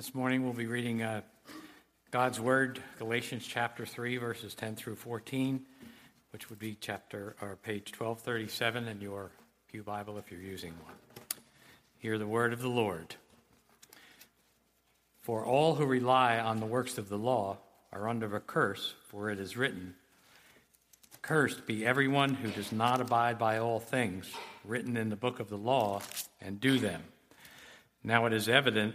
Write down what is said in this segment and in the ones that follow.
This morning we'll be reading uh, God's Word, Galatians chapter 3, verses 10 through 14, which would be chapter or page 1237 in your Pew Bible if you're using one. Hear the word of the Lord. For all who rely on the works of the law are under a curse, for it is written, Cursed be everyone who does not abide by all things written in the book of the law and do them. Now it is evident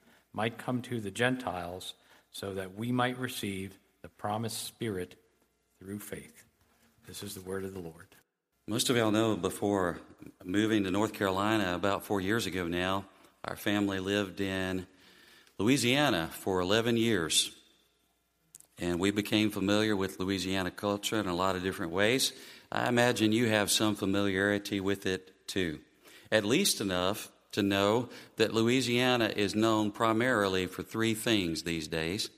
might come to the Gentiles so that we might receive the promised Spirit through faith. This is the word of the Lord. Most of y'all know before moving to North Carolina about four years ago now, our family lived in Louisiana for 11 years. And we became familiar with Louisiana culture in a lot of different ways. I imagine you have some familiarity with it too. At least enough to know that Louisiana is known primarily for three things these days.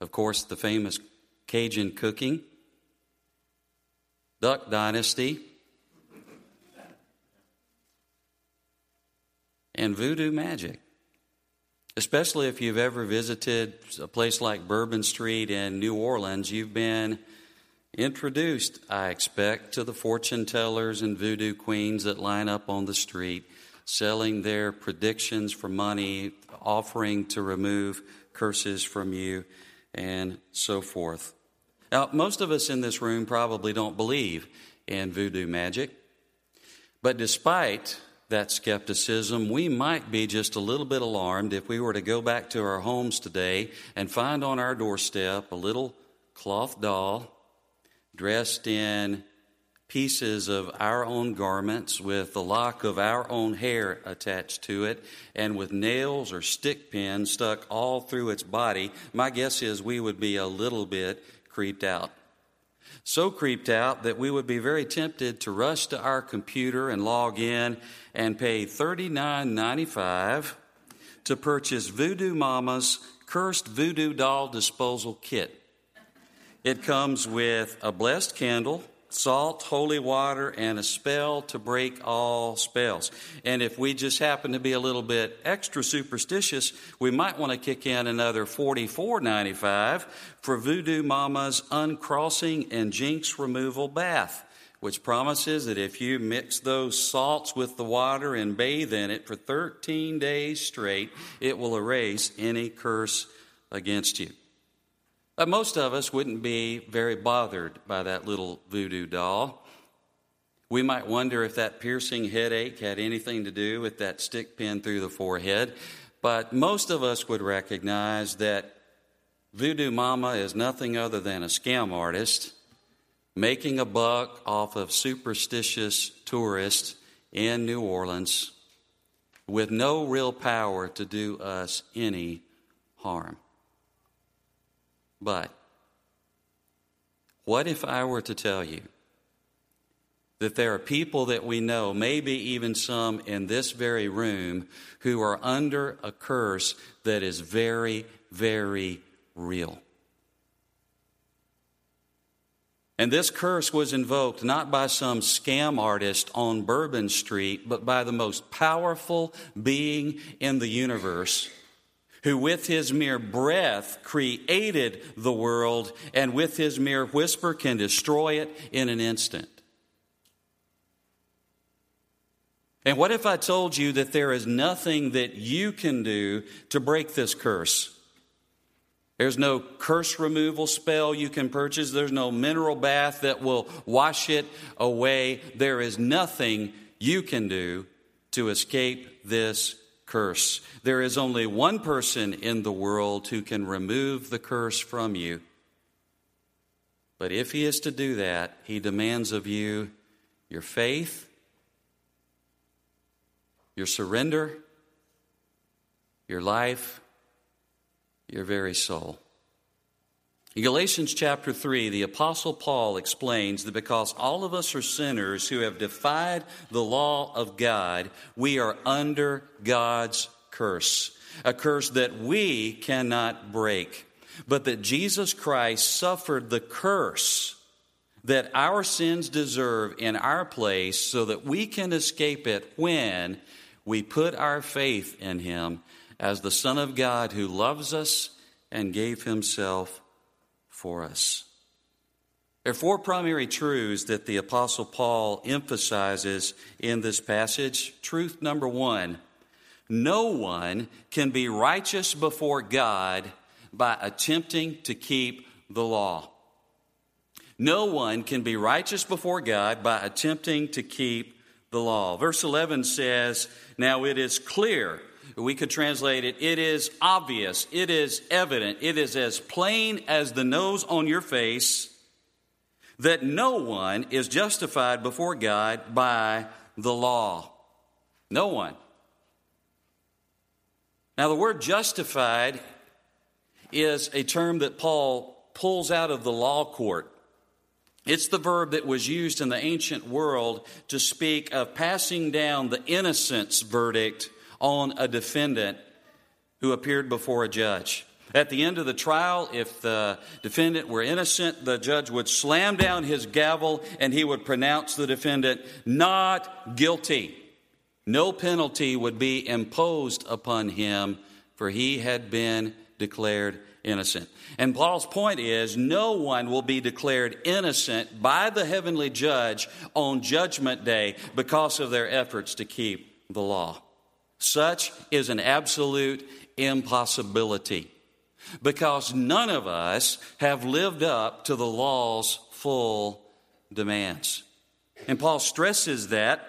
Of course, the famous Cajun cooking, Duck Dynasty, and voodoo magic. Especially if you've ever visited a place like Bourbon Street in New Orleans, you've been introduced, I expect, to the fortune tellers and voodoo queens that line up on the street selling their predictions for money, offering to remove curses from you, and so forth. Now, most of us in this room probably don't believe in voodoo magic, but despite that skepticism, we might be just a little bit alarmed if we were to go back to our homes today and find on our doorstep a little cloth doll dressed in pieces of our own garments with the lock of our own hair attached to it and with nails or stick pins stuck all through its body, my guess is we would be a little bit creeped out. So creeped out that we would be very tempted to rush to our computer and log in and pay $39.95 to purchase Voodoo Mama's Cursed Voodoo Doll Disposal Kit. It comes with a blessed candle salt, holy water, and a spell to break all spells. And if we just happen to be a little bit extra superstitious, we might want to kick in another $44.95 for Voodoo Mama's uncrossing and jinx removal bath. Which promises that if you mix those salts with the water and bathe in it for 13 days straight, it will erase any curse against you. Uh, most of us wouldn't be very bothered by that little voodoo doll. We might wonder if that piercing headache had anything to do with that stick pin through the forehead, but most of us would recognize that Voodoo Mama is nothing other than a scam artist making a buck off of superstitious tourists in New Orleans with no real power to do us any harm. But what if I were to tell you that there are people that we know, maybe even some in this very room, who are under a curse that is very, very real? And this curse was invoked not by some scam artist on Bourbon Street, but by the most powerful being in the universe who with his mere breath created the world and with his mere whisper can destroy it in an instant. And what if I told you that there is nothing that you can do to break this curse? There's no curse removal spell you can purchase. There's no mineral bath that will wash it away. There is nothing you can do to escape this curse. There is only one person in the world who can remove the curse from you. But if he is to do that, he demands of you your faith, your surrender, your life, your very soul. In Galatians chapter 3, the Apostle Paul explains that because all of us are sinners who have defied the law of God, we are under God's curse, a curse that we cannot break, but that Jesus Christ suffered the curse that our sins deserve in our place so that we can escape it when we put our faith in Him as the Son of God who loves us and gave Himself for us. There are four primary truths that the Apostle Paul emphasizes in this passage. Truth number one no one can be righteous before God by attempting to keep the law. No one can be righteous before God by attempting to keep the law. Verse 11 says, Now it is clear we could translate it, it is obvious, it is evident, it is as plain as the nose on your face that no one is justified before God by the law. No one. Now, the word justified is a term that Paul pulls out of the law court. It's the verb that was used in the ancient world to speak of passing down the innocence verdict on a defendant who appeared before a judge. At the end of the trial, if the defendant were innocent, the judge would slam down his gavel and he would pronounce the defendant not guilty. No penalty would be imposed upon him, for he had been declared innocent. And Paul's point is no one will be declared innocent by the heavenly judge on judgment day because of their efforts to keep the law. Such is an absolute impossibility because none of us have lived up to the law's full demands. And Paul stresses that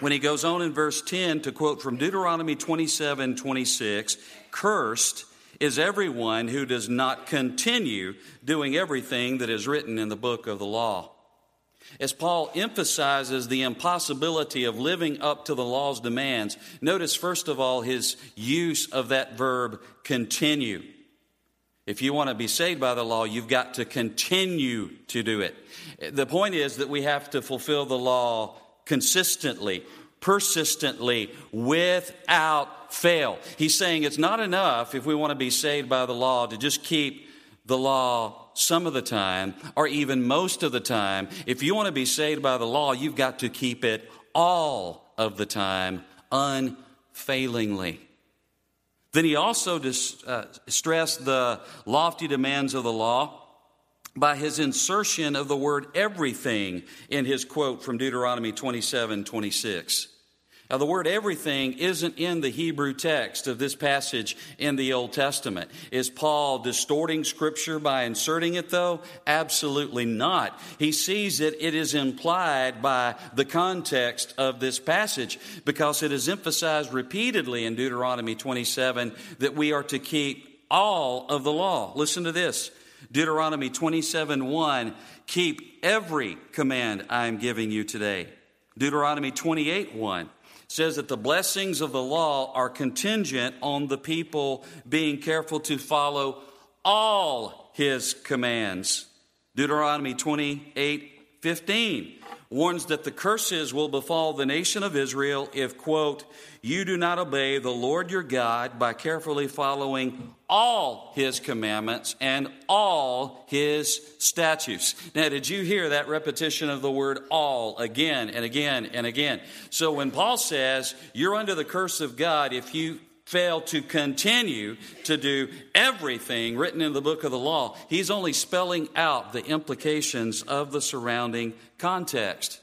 when he goes on in verse 10 to quote from Deuteronomy 27 26, cursed is everyone who does not continue doing everything that is written in the book of the law. As Paul emphasizes the impossibility of living up to the law's demands, notice first of all his use of that verb continue. If you want to be saved by the law, you've got to continue to do it. The point is that we have to fulfill the law consistently, persistently, without fail. He's saying it's not enough if we want to be saved by the law to just keep the law some of the time, or even most of the time. If you want to be saved by the law, you've got to keep it all of the time, unfailingly. Then he also dis, uh, stressed the lofty demands of the law by his insertion of the word everything in his quote from Deuteronomy 27 26. Now, the word everything isn't in the Hebrew text of this passage in the Old Testament. Is Paul distorting Scripture by inserting it, though? Absolutely not. He sees that it is implied by the context of this passage because it is emphasized repeatedly in Deuteronomy 27 that we are to keep all of the law. Listen to this Deuteronomy 27 1 Keep every command I am giving you today. Deuteronomy 28 1 says that the blessings of the law are contingent on the people being careful to follow all his commands. Deuteronomy 28 15 warns that the curses will befall the nation of Israel if, quote, you do not obey the Lord your God by carefully following all his commandments and all his statutes. Now, did you hear that repetition of the word all again and again and again? So when Paul says you're under the curse of God if you fail to continue to do everything written in the book of the law, he's only spelling out the implications of the surrounding context.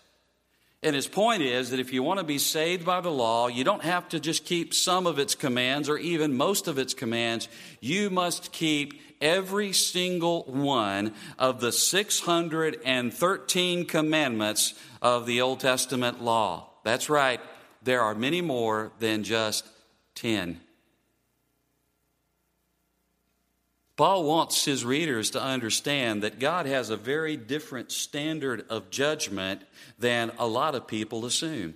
And his point is that if you want to be saved by the law, you don't have to just keep some of its commands or even most of its commands. You must keep every single one of the 613 commandments of the Old Testament law. That's right, there are many more than just 10. Paul wants his readers to understand that God has a very different standard of judgment than a lot of people assume.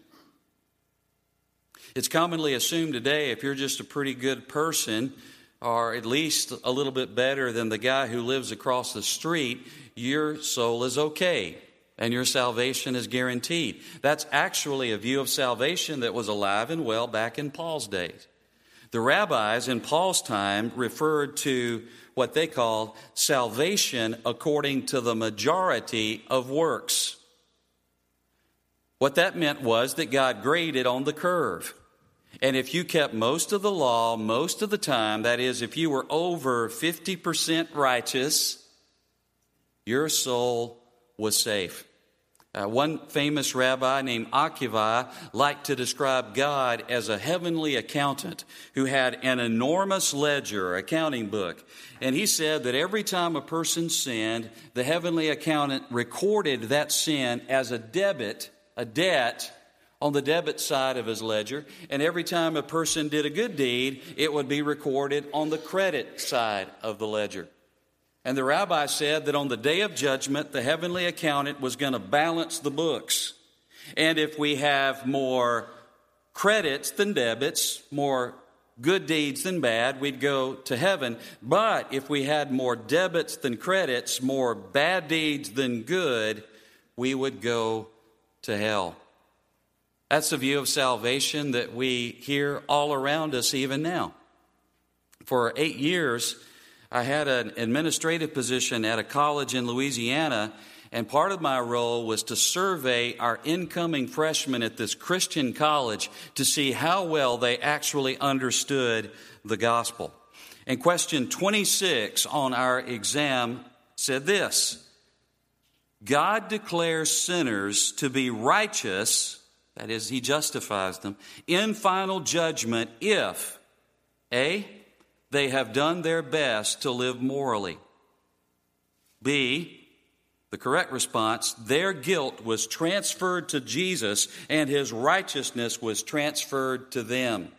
It's commonly assumed today if you're just a pretty good person or at least a little bit better than the guy who lives across the street, your soul is okay and your salvation is guaranteed. That's actually a view of salvation that was alive and well back in Paul's days. The rabbis in Paul's time referred to what they called salvation according to the majority of works. What that meant was that God graded on the curve. And if you kept most of the law most of the time, that is, if you were over 50% righteous, your soul was safe. Uh, one famous rabbi named Akiva liked to describe God as a heavenly accountant who had an enormous ledger, accounting book. And he said that every time a person sinned, the heavenly accountant recorded that sin as a debit, a debt, on the debit side of his ledger. And every time a person did a good deed, it would be recorded on the credit side of the ledger. And the rabbi said that on the day of judgment, the heavenly accountant was going to balance the books. And if we have more credits than debits, more good deeds than bad, we'd go to heaven. But if we had more debits than credits, more bad deeds than good, we would go to hell. That's the view of salvation that we hear all around us even now. For eight years, I had an administrative position at a college in Louisiana, and part of my role was to survey our incoming freshmen at this Christian college to see how well they actually understood the gospel. And question 26 on our exam said this God declares sinners to be righteous, that is, He justifies them, in final judgment if A, they have done their best to live morally. B, the correct response, their guilt was transferred to Jesus and his righteousness was transferred to them.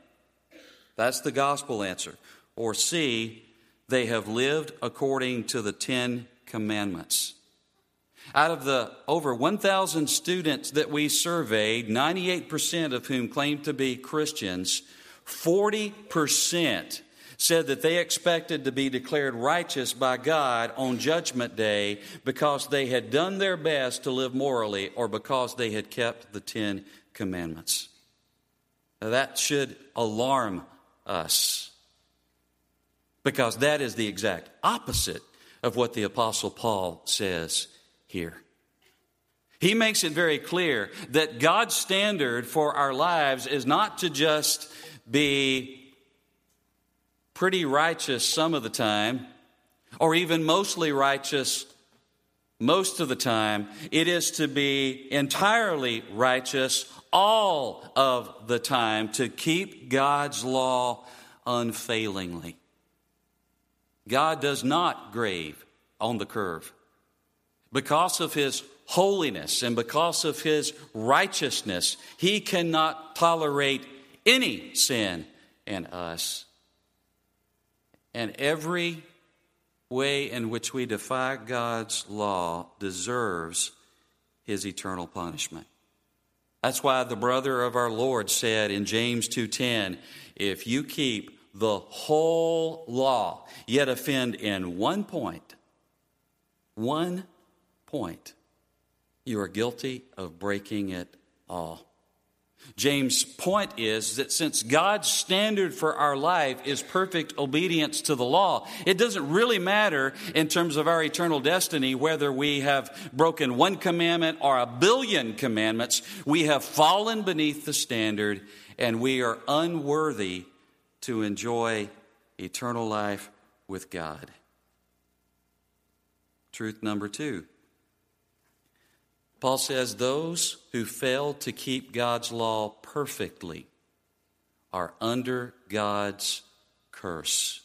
That's the gospel answer. Or C, they have lived according to the Ten Commandments. Out of the over 1,000 students that we surveyed, 98% of whom claimed to be Christians, 40% said that they expected to be declared righteous by God on Judgment Day because they had done their best to live morally or because they had kept the Ten Commandments. Now, that should alarm us because that is the exact opposite of what the Apostle Paul says here. He makes it very clear that God's standard for our lives is not to just be pretty righteous some of the time, or even mostly righteous most of the time. It is to be entirely righteous all of the time, to keep God's law unfailingly. God does not grave on the curve. Because of his holiness and because of his righteousness, he cannot tolerate any sin in us. And every way in which we defy God's law deserves his eternal punishment. That's why the brother of our Lord said in James 2:10, if you keep the whole law yet offend in one point, one point, you are guilty of breaking it all. James' point is that since God's standard for our life is perfect obedience to the law, it doesn't really matter in terms of our eternal destiny whether we have broken one commandment or a billion commandments. We have fallen beneath the standard and we are unworthy to enjoy eternal life with God. Truth number two Paul says, Those who fail to keep God's law perfectly are under God's curse.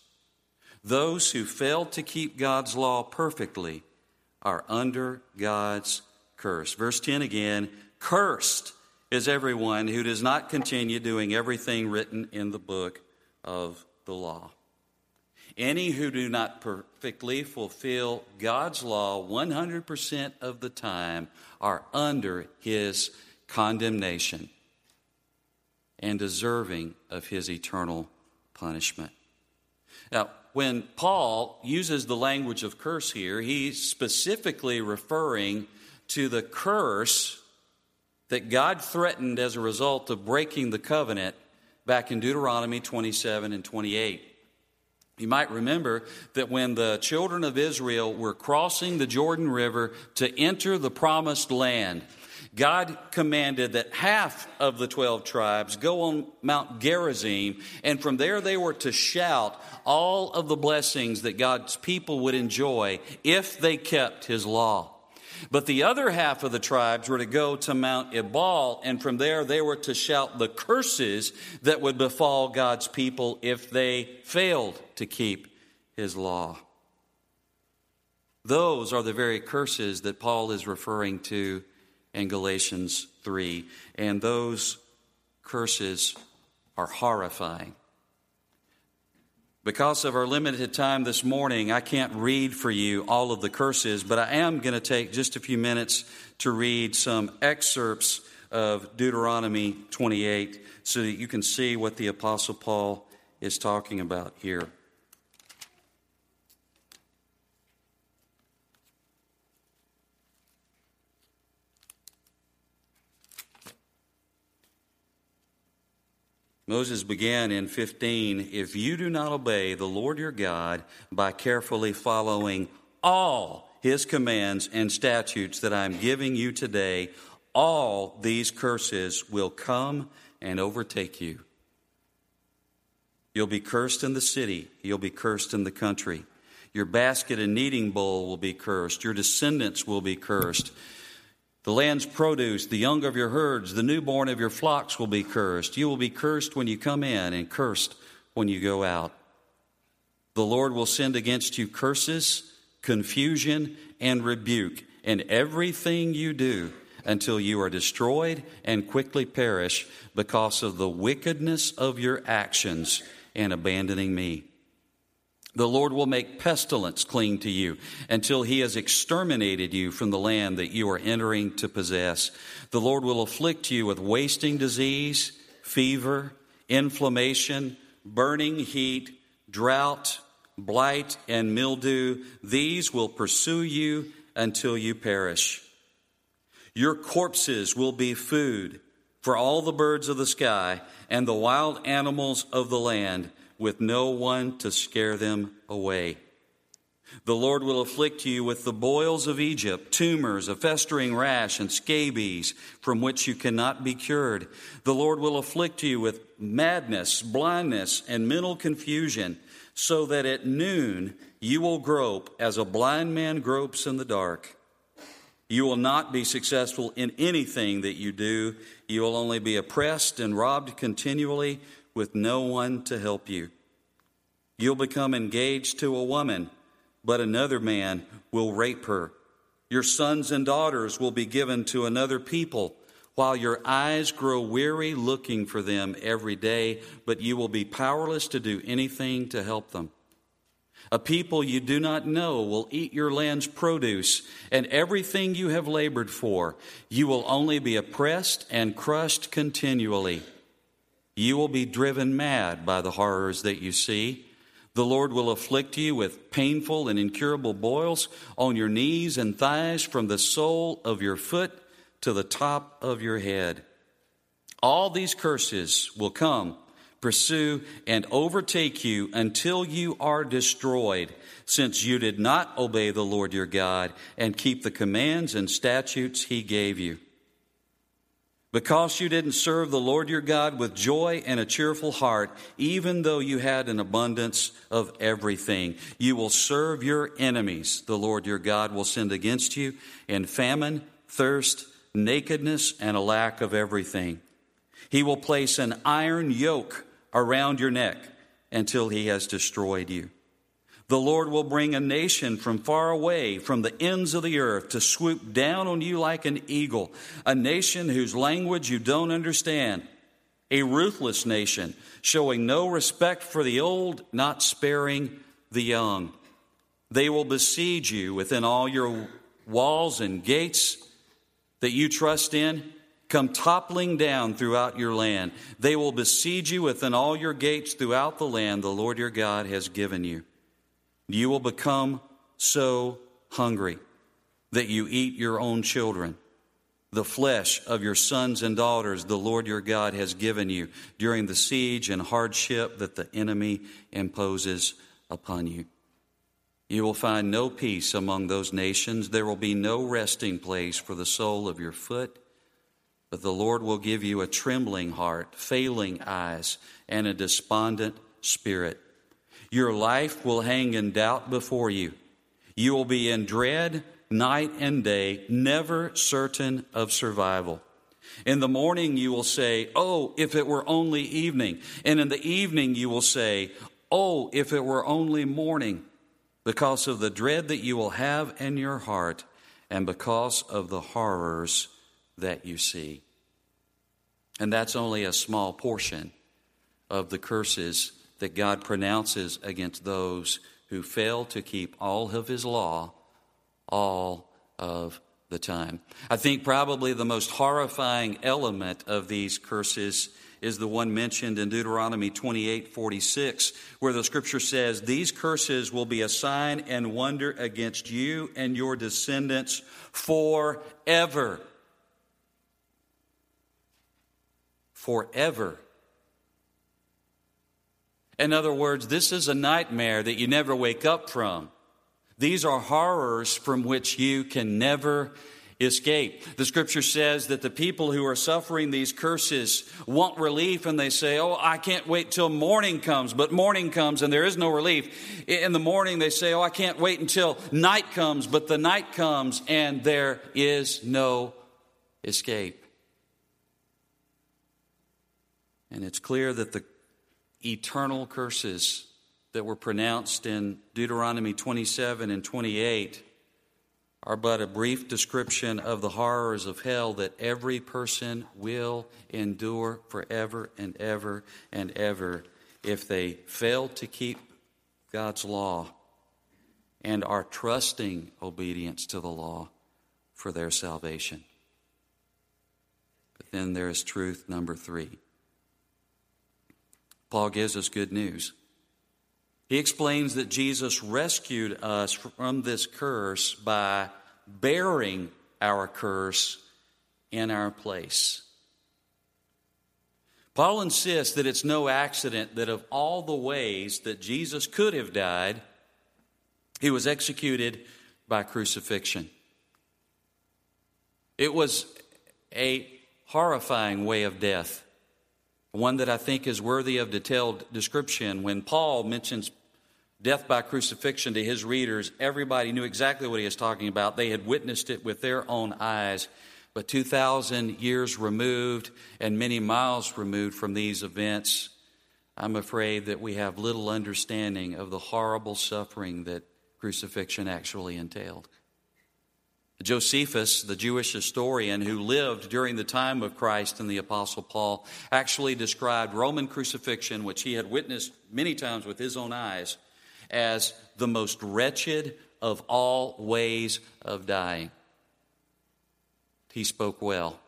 Those who fail to keep God's law perfectly are under God's curse. Verse 10 again Cursed is everyone who does not continue doing everything written in the book of the law. Any who do not perfectly fulfill God's law 100% of the time are under his condemnation and deserving of his eternal punishment. Now, when Paul uses the language of curse here, he's specifically referring to the curse that God threatened as a result of breaking the covenant back in Deuteronomy 27 and 28. You might remember that when the children of Israel were crossing the Jordan River to enter the promised land, God commanded that half of the 12 tribes go on Mount Gerizim, and from there they were to shout all of the blessings that God's people would enjoy if they kept his law. But the other half of the tribes were to go to Mount Ebal, and from there they were to shout the curses that would befall God's people if they failed to keep his law. Those are the very curses that Paul is referring to in Galatians 3. And those curses are horrifying. Because of our limited time this morning, I can't read for you all of the curses, but I am going to take just a few minutes to read some excerpts of Deuteronomy 28 so that you can see what the Apostle Paul is talking about here. Moses began in 15 If you do not obey the Lord your God by carefully following all his commands and statutes that I am giving you today, all these curses will come and overtake you. You'll be cursed in the city, you'll be cursed in the country. Your basket and kneading bowl will be cursed, your descendants will be cursed. The land's produce, the young of your herds, the newborn of your flocks will be cursed. You will be cursed when you come in and cursed when you go out. The Lord will send against you curses, confusion, and rebuke in everything you do until you are destroyed and quickly perish because of the wickedness of your actions and abandoning me. The Lord will make pestilence cling to you until he has exterminated you from the land that you are entering to possess. The Lord will afflict you with wasting disease, fever, inflammation, burning heat, drought, blight, and mildew. These will pursue you until you perish. Your corpses will be food for all the birds of the sky and the wild animals of the land with no one to scare them away. The Lord will afflict you with the boils of Egypt, tumors, a festering rash, and scabies from which you cannot be cured. The Lord will afflict you with madness, blindness, and mental confusion, so that at noon you will grope as a blind man gropes in the dark. You will not be successful in anything that you do. You will only be oppressed and robbed continually with no one to help you. You'll become engaged to a woman, but another man will rape her. Your sons and daughters will be given to another people, while your eyes grow weary looking for them every day, but you will be powerless to do anything to help them. A people you do not know will eat your land's produce and everything you have labored for. You will only be oppressed and crushed continually. You will be driven mad by the horrors that you see. The Lord will afflict you with painful and incurable boils on your knees and thighs from the sole of your foot to the top of your head. All these curses will come, pursue, and overtake you until you are destroyed, since you did not obey the Lord your God and keep the commands and statutes he gave you. Because you didn't serve the Lord your God with joy and a cheerful heart, even though you had an abundance of everything, you will serve your enemies. The Lord your God will send against you in famine, thirst, nakedness, and a lack of everything. He will place an iron yoke around your neck until he has destroyed you. The Lord will bring a nation from far away, from the ends of the earth, to swoop down on you like an eagle, a nation whose language you don't understand, a ruthless nation, showing no respect for the old, not sparing the young. They will besiege you within all your walls and gates that you trust in, come toppling down throughout your land. They will besiege you within all your gates throughout the land the Lord your God has given you. You will become so hungry that you eat your own children the flesh of your sons and daughters the Lord your God has given you during the siege and hardship that the enemy imposes upon you. You will find no peace among those nations. There will be no resting place for the sole of your foot. But the Lord will give you a trembling heart, failing eyes, and a despondent spirit. Your life will hang in doubt before you. You will be in dread night and day, never certain of survival. In the morning you will say, Oh, if it were only evening. And in the evening you will say, Oh, if it were only morning, because of the dread that you will have in your heart and because of the horrors that you see. And that's only a small portion of the curses that God pronounces against those who fail to keep all of His law all of the time. I think probably the most horrifying element of these curses is the one mentioned in Deuteronomy 28 46, where the scripture says, These curses will be a sign and wonder against you and your descendants forever. Forever. In other words, this is a nightmare that you never wake up from. These are horrors from which you can never escape. The scripture says that the people who are suffering these curses want relief and they say, Oh, I can't wait till morning comes. But morning comes and there is no relief. In the morning they say, Oh, I can't wait until night comes. But the night comes and there is no escape. And it's clear that the eternal curses that were pronounced in Deuteronomy 27 and 28 are but a brief description of the horrors of hell that every person will endure forever and ever and ever if they fail to keep God's law and are trusting obedience to the law for their salvation. But then there is truth number three. Paul gives us good news. He explains that Jesus rescued us from this curse by bearing our curse in our place. Paul insists that it's no accident that of all the ways that Jesus could have died, he was executed by crucifixion. It was a horrifying way of death, one that I think is worthy of detailed description. When Paul mentions death by crucifixion to his readers, everybody knew exactly what he was talking about. They had witnessed it with their own eyes. But 2,000 years removed and many miles removed from these events, I'm afraid that we have little understanding of the horrible suffering that crucifixion actually entailed. Josephus, the Jewish historian who lived during the time of Christ and the Apostle Paul, actually described Roman crucifixion, which he had witnessed many times with his own eyes, as the most wretched of all ways of dying. He spoke well.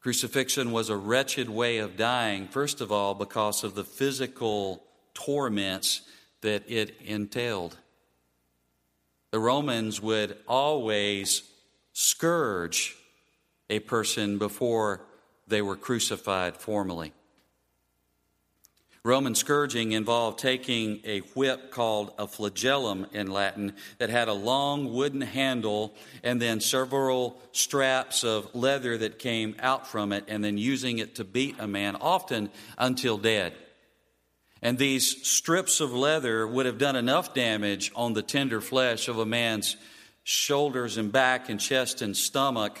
Crucifixion was a wretched way of dying, first of all, because of the physical torments that it entailed. The Romans would always scourge a person before they were crucified formally. Roman scourging involved taking a whip called a flagellum in Latin that had a long wooden handle and then several straps of leather that came out from it, and then using it to beat a man, often until dead. And these strips of leather would have done enough damage on the tender flesh of a man's shoulders and back and chest and stomach.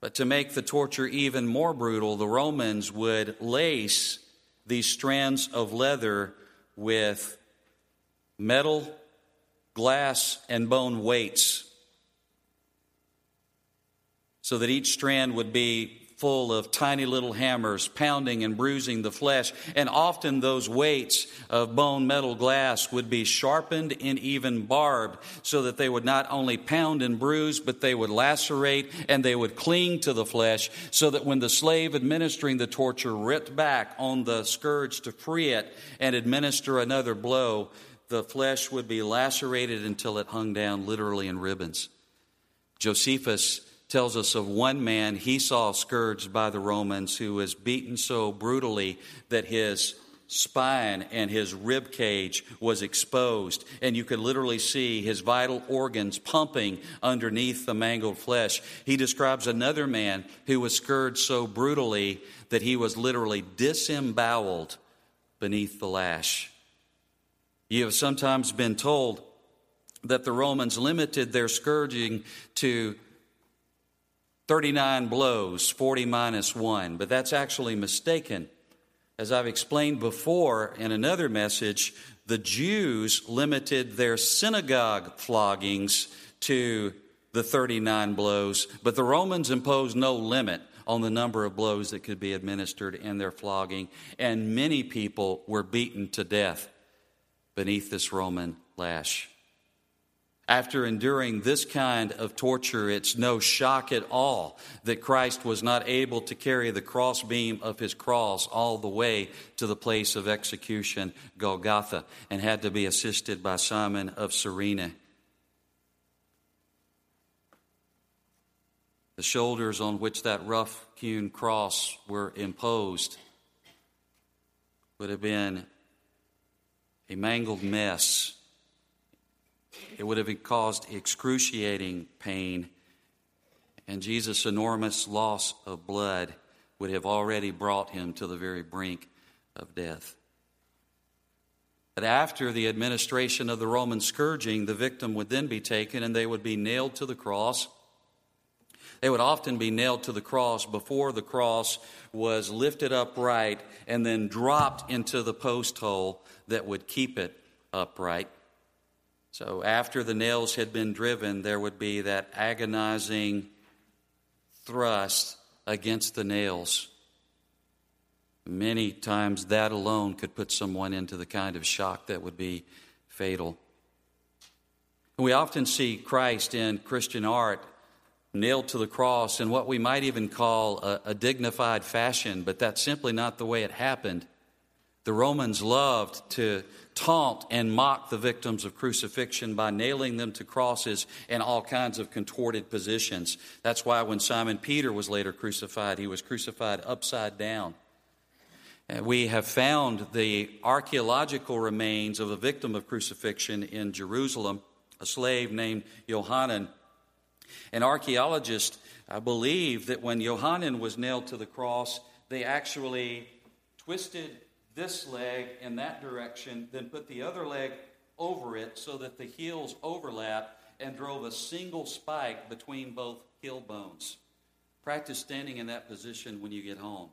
But to make the torture even more brutal, the Romans would lace these strands of leather with metal, glass, and bone weights so that each strand would be full of tiny little hammers, pounding and bruising the flesh. And often those weights of bone, metal, glass would be sharpened and even barbed so that they would not only pound and bruise, but they would lacerate and they would cling to the flesh so that when the slave administering the torture ripped back on the scourge to free it and administer another blow, the flesh would be lacerated until it hung down literally in ribbons. Josephus tells us of one man he saw scourged by the Romans who was beaten so brutally that his spine and his rib cage was exposed, and you could literally see his vital organs pumping underneath the mangled flesh. He describes another man who was scourged so brutally that he was literally disemboweled beneath the lash. You have sometimes been told that the Romans limited their scourging to 39 blows, 40 minus 1, but that's actually mistaken. As I've explained before in another message, the Jews limited their synagogue floggings to the 39 blows, but the Romans imposed no limit on the number of blows that could be administered in their flogging, and many people were beaten to death beneath this Roman lash. After enduring this kind of torture, it's no shock at all that Christ was not able to carry the crossbeam of his cross all the way to the place of execution, Golgotha, and had to be assisted by Simon of Cyrene. The shoulders on which that rough hewn cross were imposed would have been a mangled mess it would have caused excruciating pain, and Jesus' enormous loss of blood would have already brought him to the very brink of death. But after the administration of the Roman scourging, the victim would then be taken and they would be nailed to the cross. They would often be nailed to the cross before the cross was lifted upright and then dropped into the post hole that would keep it upright. So after the nails had been driven, there would be that agonizing thrust against the nails. Many times that alone could put someone into the kind of shock that would be fatal. We often see Christ in Christian art nailed to the cross in what we might even call a, a, dignified fashion, but that's simply not the way it happened. The Romans loved to taunt and mock the victims of crucifixion by nailing them to crosses in all kinds of contorted positions. That's why when Simon Peter was later crucified, he was crucified upside down. We have found the archaeological remains of a victim of crucifixion in Jerusalem, a slave named Johanan. An archaeologist I believe that when Johanan was nailed to the cross, they actually twisted this leg in that direction, then put the other leg over it so that the heels overlap and drove a single spike between both heel bones. Practice standing in that position when you get home.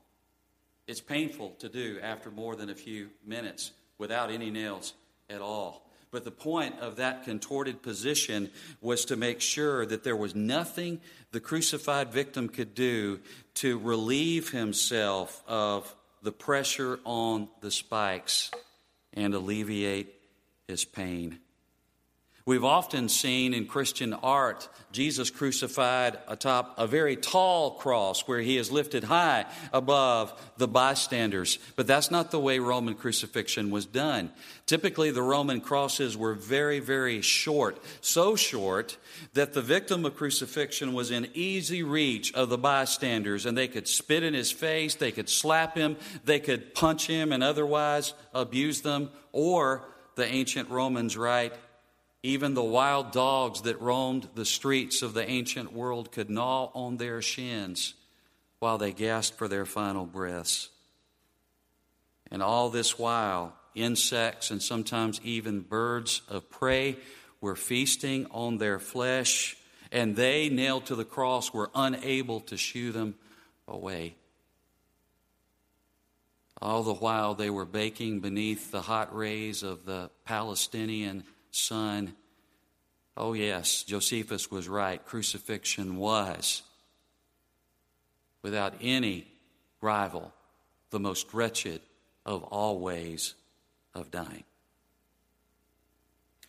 It's painful to do after more than a few minutes without any nails at all. But the point of that contorted position was to make sure that there was nothing the crucified victim could do to relieve himself of the pressure on the spikes and alleviate his pain. We've often seen in Christian art Jesus crucified atop a very tall cross where he is lifted high above the bystanders. But that's not the way Roman crucifixion was done. Typically, the Roman crosses were very, very short, so short that the victim of crucifixion was in easy reach of the bystanders, and they could spit in his face, they could slap him, they could punch him, and otherwise abuse them, or the ancient Romans write, even the wild dogs that roamed the streets of the ancient world could gnaw on their shins while they gasped for their final breaths. And all this while, insects and sometimes even birds of prey were feasting on their flesh, and they, nailed to the cross, were unable to shoo them away. All the while, they were baking beneath the hot rays of the Palestinian sun. Oh, yes, Josephus was right. Crucifixion was without any rival, the most wretched of all ways of dying.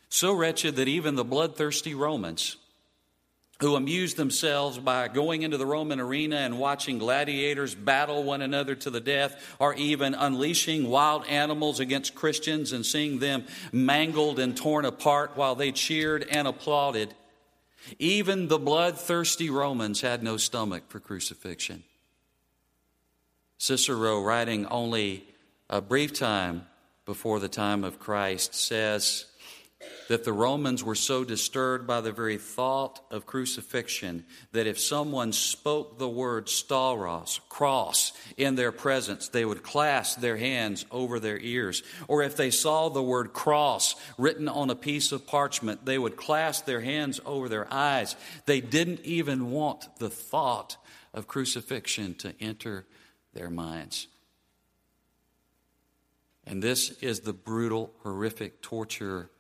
So wretched that even the bloodthirsty Romans, who amused themselves by going into the Roman arena and watching gladiators battle one another to the death, or even unleashing wild animals against Christians and seeing them mangled and torn apart while they cheered and applauded. Even the bloodthirsty Romans had no stomach for crucifixion. Cicero, writing only a brief time before the time of Christ, says, that the Romans were so disturbed by the very thought of crucifixion that if someone spoke the word stauros, cross, in their presence, they would clasp their hands over their ears. Or if they saw the word cross written on a piece of parchment, they would clasp their hands over their eyes. They didn't even want the thought of crucifixion to enter their minds. And this is the brutal, horrific torture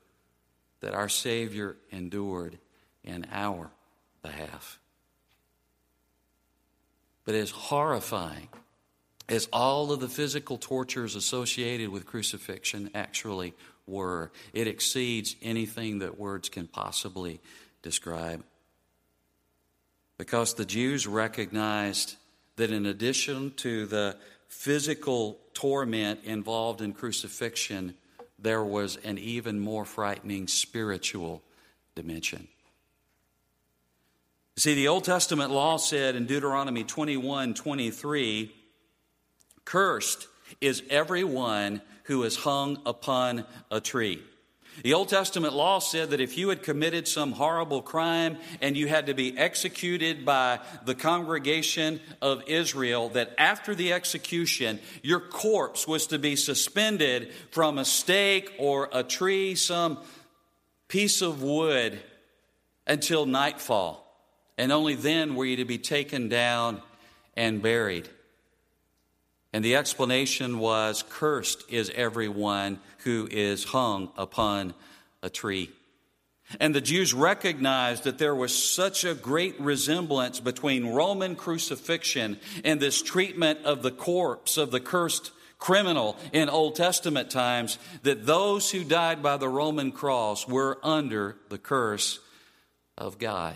that our Savior endured in our behalf. But as horrifying as all of the physical tortures associated with crucifixion actually were, it exceeds anything that words can possibly describe. Because the Jews recognized that in addition to the physical torment involved in crucifixion, there was an even more frightening spiritual dimension. See, the Old Testament law said in Deuteronomy 21 23, cursed is everyone who is hung upon a tree. The Old Testament law said that if you had committed some horrible crime and you had to be executed by the congregation of Israel, that after the execution, your corpse was to be suspended from a stake or a tree, some piece of wood, until nightfall. And only then were you to be taken down and buried. And the explanation was Cursed is everyone who is hung upon a tree. And the Jews recognized that there was such a great resemblance between Roman crucifixion and this treatment of the corpse of the cursed criminal in Old Testament times that those who died by the Roman cross were under the curse of God.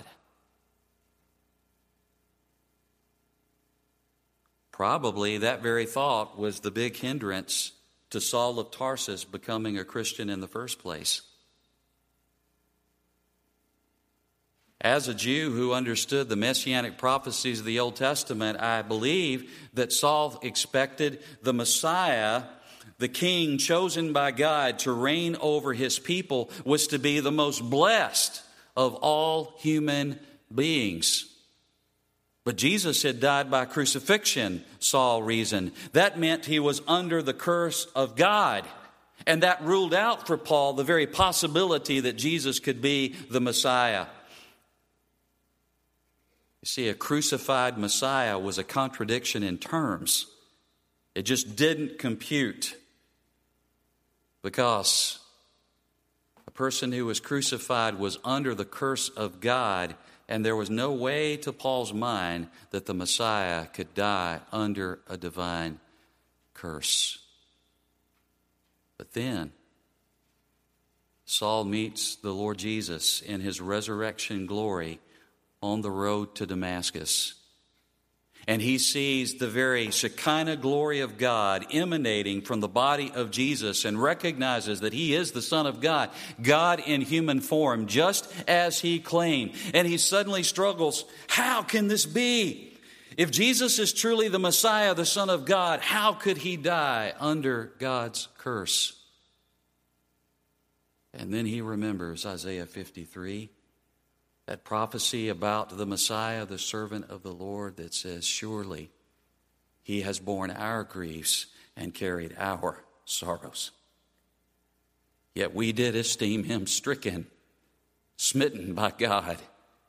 Probably that very thought was the big hindrance to Saul of Tarsus becoming a Christian in the first place. As a Jew who understood the messianic prophecies of the Old Testament, I believe that Saul expected the Messiah, the king chosen by God to reign over his people, was to be the most blessed of all human beings. But Jesus had died by crucifixion, Saul reasoned. That meant he was under the curse of God. And that ruled out for Paul the very possibility that Jesus could be the Messiah. You see, a crucified Messiah was a contradiction in terms, it just didn't compute. Because a person who was crucified was under the curse of God and there was no way to Paul's mind that the Messiah could die under a divine curse. But then, Saul meets the Lord Jesus in his resurrection glory on the road to Damascus and he sees the very Shekinah glory of God emanating from the body of Jesus and recognizes that he is the Son of God, God in human form, just as he claimed. And he suddenly struggles how can this be? If Jesus is truly the Messiah, the Son of God, how could he die under God's curse? And then he remembers Isaiah 53 that prophecy about the Messiah, the servant of the Lord, that says, Surely he has borne our griefs and carried our sorrows. Yet we did esteem him stricken, smitten by God,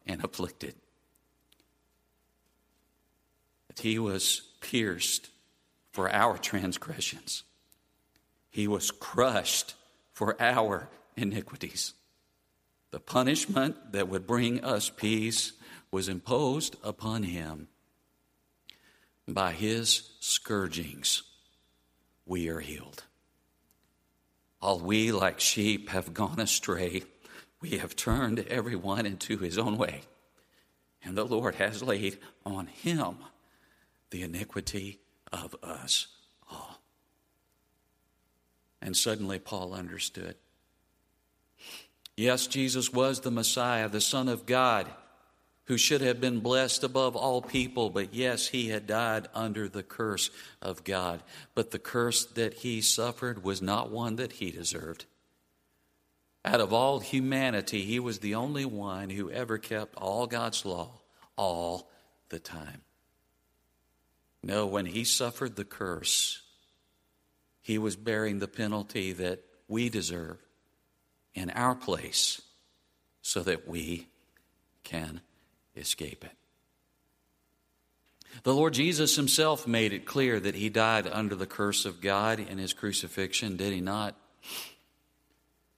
and afflicted. But he was pierced for our transgressions, he was crushed for our iniquities. The punishment that would bring us peace was imposed upon him. by his scourgings we are healed. All we, like sheep, have gone astray. We have turned everyone into his own way. And the Lord has laid on him the iniquity of us all. And suddenly Paul understood. Yes, Jesus was the Messiah, the Son of God who should have been blessed above all people, but yes, he had died under the curse of God. But the curse that he suffered was not one that he deserved. Out of all humanity, he was the only one who ever kept all God's law all the time. No, when he suffered the curse, he was bearing the penalty that we deserve in our place so that we can escape it. The Lord Jesus himself made it clear that he died under the curse of God in his crucifixion, did he not?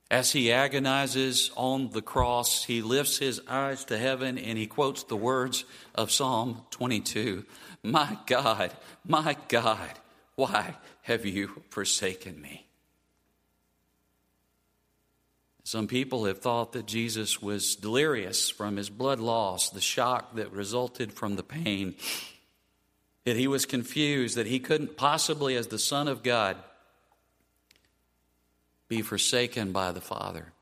As he agonizes on the cross, he lifts his eyes to heaven and he quotes the words of Psalm 22 My God, my God, why have you forsaken me? Some people have thought that Jesus was delirious from his blood loss, the shock that resulted from the pain, that he was confused, that he couldn't possibly, as the Son of God, be forsaken by the Father.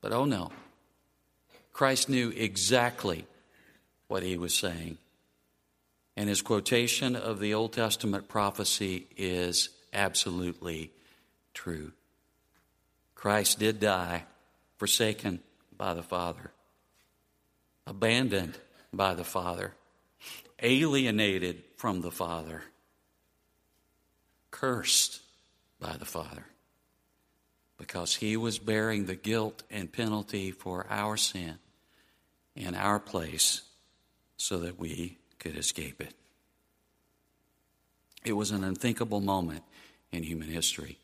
But oh no, Christ knew exactly what he was saying. And his quotation of the Old Testament prophecy is absolutely true. Christ did die, forsaken by the Father, abandoned by the Father, alienated from the Father, cursed by the Father, because he was bearing the guilt and penalty for our sin in our place so that we could escape it. It was an unthinkable moment in human history.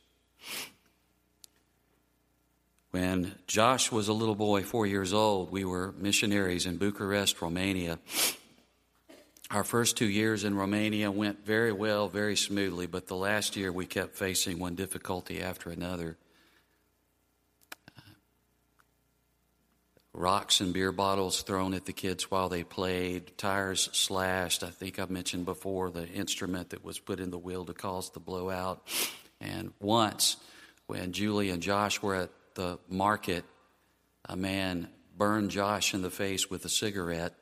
When Josh was a little boy, four years old, we were missionaries in Bucharest, Romania. Our first two years in Romania went very well, very smoothly, but the last year we kept facing one difficulty after another. Uh, rocks and beer bottles thrown at the kids while they played, tires slashed. I think I've mentioned before the instrument that was put in the wheel to cause the blowout. And once, when Julie and Josh were at the market, a man burned Josh in the face with a cigarette.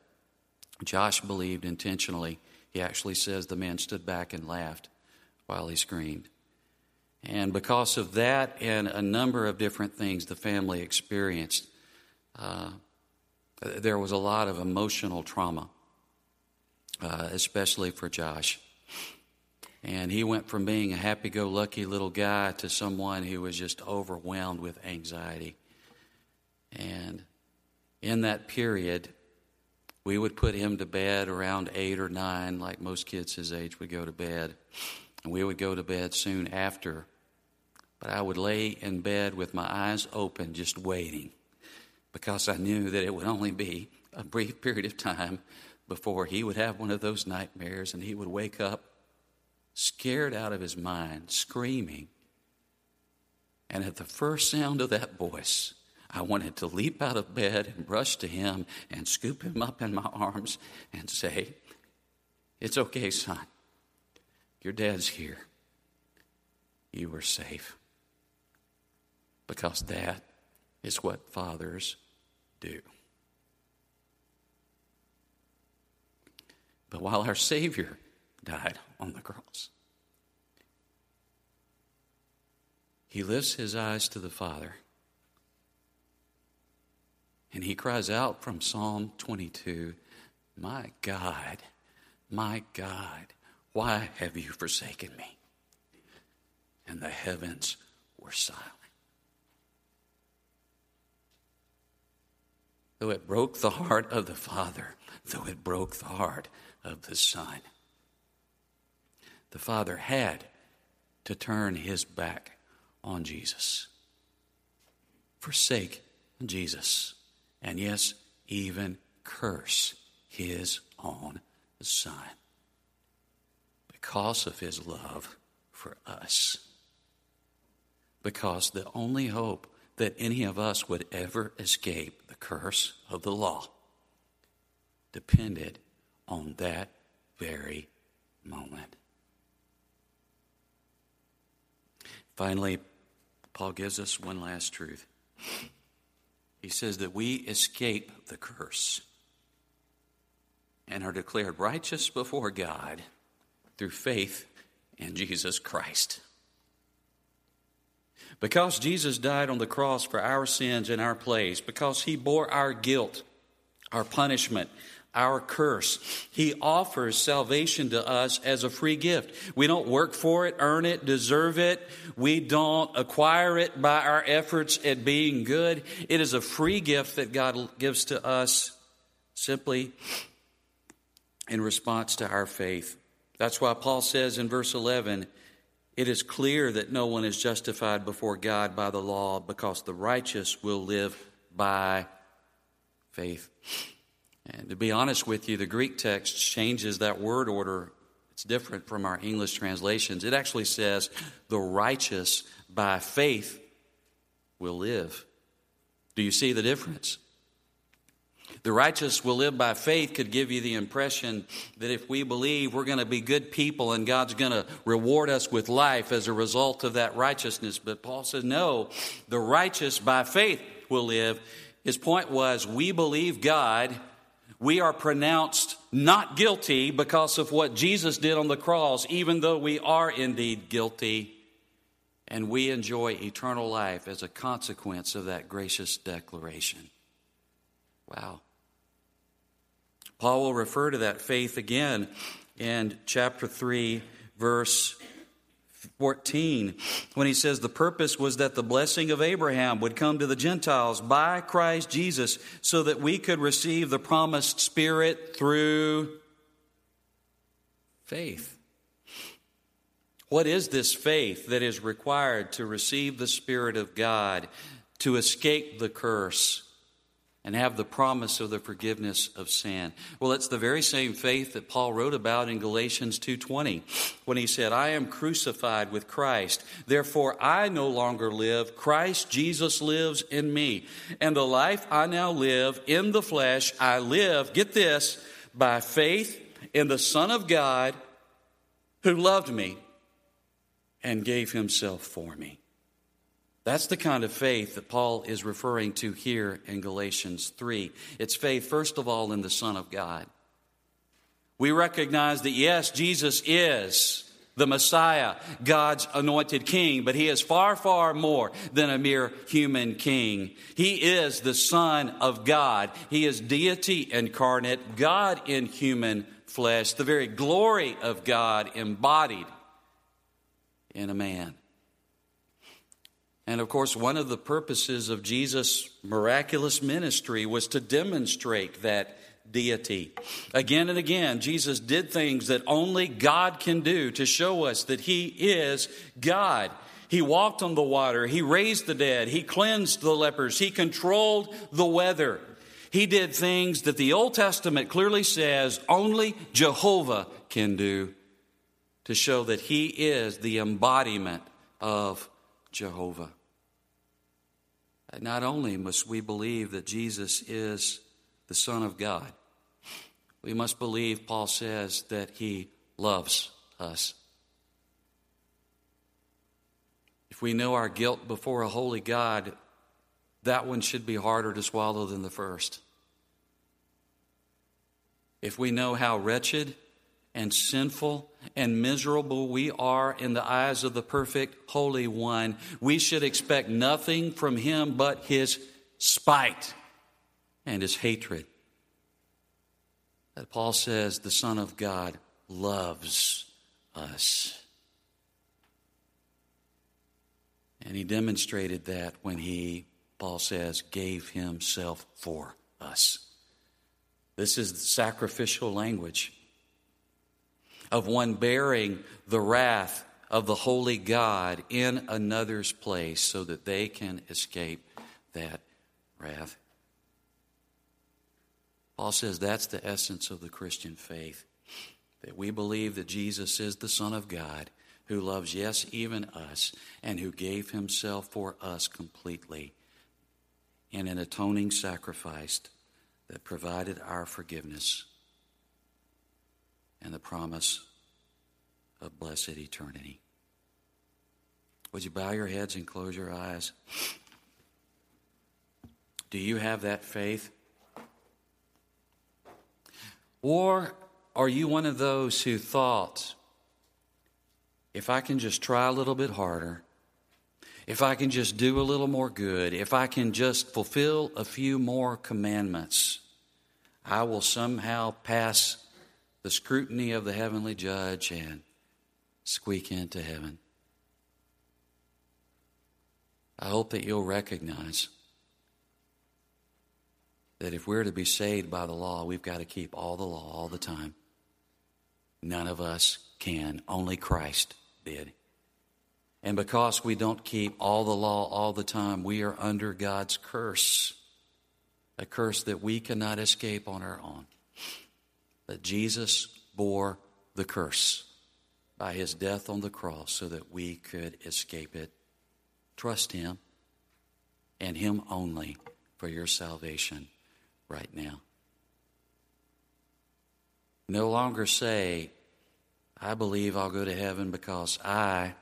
Josh believed intentionally. He actually says the man stood back and laughed while he screamed. And because of that and a number of different things the family experienced, uh, there was a lot of emotional trauma, uh, especially for Josh. And he went from being a happy go lucky little guy to someone who was just overwhelmed with anxiety. And in that period, we would put him to bed around eight or nine, like most kids his age would go to bed. And we would go to bed soon after. But I would lay in bed with my eyes open, just waiting, because I knew that it would only be a brief period of time before he would have one of those nightmares and he would wake up scared out of his mind, screaming. And at the first sound of that voice, I wanted to leap out of bed and rush to him and scoop him up in my arms and say, It's okay, son. Your dad's here. You are safe. Because that is what fathers do. But while our Savior died on the cross. He lifts his eyes to the Father and he cries out from Psalm 22 My God, my God, why have you forsaken me? And the heavens were silent. Though it broke the heart of the Father, though it broke the heart of the Son, the Father had to turn his back on Jesus, forsake Jesus, and yes, even curse his own Son. because of his love for us. Because the only hope that any of us would ever escape the curse of the law depended on that very moment. Finally, Paul gives us one last truth. He says that we escape the curse and are declared righteous before God through faith in Jesus Christ. Because Jesus died on the cross for our sins in our place, because he bore our guilt, our punishment, our curse. He offers salvation to us as a free gift. We don't work for it, earn it, deserve it. We don't acquire it by our efforts at being good. It is a free gift that God gives to us simply in response to our faith. That's why Paul says in verse 11, it is clear that no one is justified before God by the law because the righteous will live by faith. And to be honest with you, the Greek text changes that word order. It's different from our English translations. It actually says, the righteous by faith will live. Do you see the difference? The righteous will live by faith could give you the impression that if we believe we're going to be good people and God's going to reward us with life as a result of that righteousness. But Paul says, no, the righteous by faith will live. His point was, we believe God we are pronounced not guilty because of what Jesus did on the cross, even though we are indeed guilty. And we enjoy eternal life as a consequence of that gracious declaration. Wow. Paul will refer to that faith again in chapter 3, verse 14 when he says the purpose was that the blessing of Abraham would come to the Gentiles by Christ Jesus so that we could receive the promised Spirit through faith. What is this faith that is required to receive the Spirit of God, to escape the curse? And have the promise of the forgiveness of sin. Well, it's the very same faith that Paul wrote about in Galatians 2:20 when he said, "I am crucified with Christ, therefore I no longer live, Christ Jesus lives in me. And the life I now live in the flesh, I live, get this, by faith in the Son of God who loved me and gave himself for me." That's the kind of faith that Paul is referring to here in Galatians 3. It's faith, first of all, in the Son of God. We recognize that, yes, Jesus is the Messiah, God's anointed king, but he is far, far more than a mere human king. He is the Son of God. He is deity incarnate, God in human flesh, the very glory of God embodied in a man. And of course, one of the purposes of Jesus' miraculous ministry was to demonstrate that deity. Again and again, Jesus did things that only God can do to show us that He is God. He walked on the water, He raised the dead, He cleansed the lepers, He controlled the weather. He did things that the Old Testament clearly says only Jehovah can do to show that He is the embodiment of Jehovah. Not only must we believe that Jesus is the Son of God, we must believe, Paul says, that He loves us. If we know our guilt before a holy God, that one should be harder to swallow than the first. If we know how wretched and sinful and miserable we are in the eyes of the perfect Holy One, we should expect nothing from Him but His spite and His hatred. That Paul says the Son of God loves us. And he demonstrated that when he, Paul says, gave himself for us. This is the sacrificial language of one bearing the wrath of the holy God in another's place so that they can escape that wrath. Paul says that's the essence of the Christian faith that we believe that Jesus is the Son of God who loves, yes, even us, and who gave himself for us completely in an atoning sacrifice that provided our forgiveness and the promise of blessed eternity. Would you bow your heads and close your eyes? Do you have that faith? Or are you one of those who thought, if I can just try a little bit harder, if I can just do a little more good, if I can just fulfill a few more commandments, I will somehow pass the scrutiny of the heavenly judge and squeak into heaven. I hope that you'll recognize that if we're to be saved by the law, we've got to keep all the law all the time. None of us can, only Christ did. And because we don't keep all the law all the time, we are under God's curse, a curse that we cannot escape on our own. But Jesus bore the curse by his death on the cross so that we could escape it. Trust him and him only for your salvation right now. No longer say, I believe I'll go to heaven because I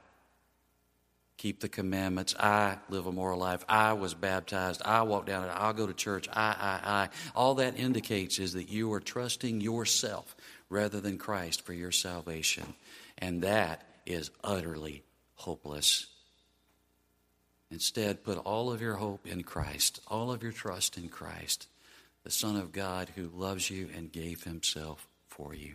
keep the commandments. I live a moral life. I was baptized. I walk down it. I'll go to church. I, I, I. All that indicates is that you are trusting yourself rather than Christ for your salvation. And that is utterly hopeless. Instead, put all of your hope in Christ, all of your trust in Christ, the Son of God who loves you and gave himself for you.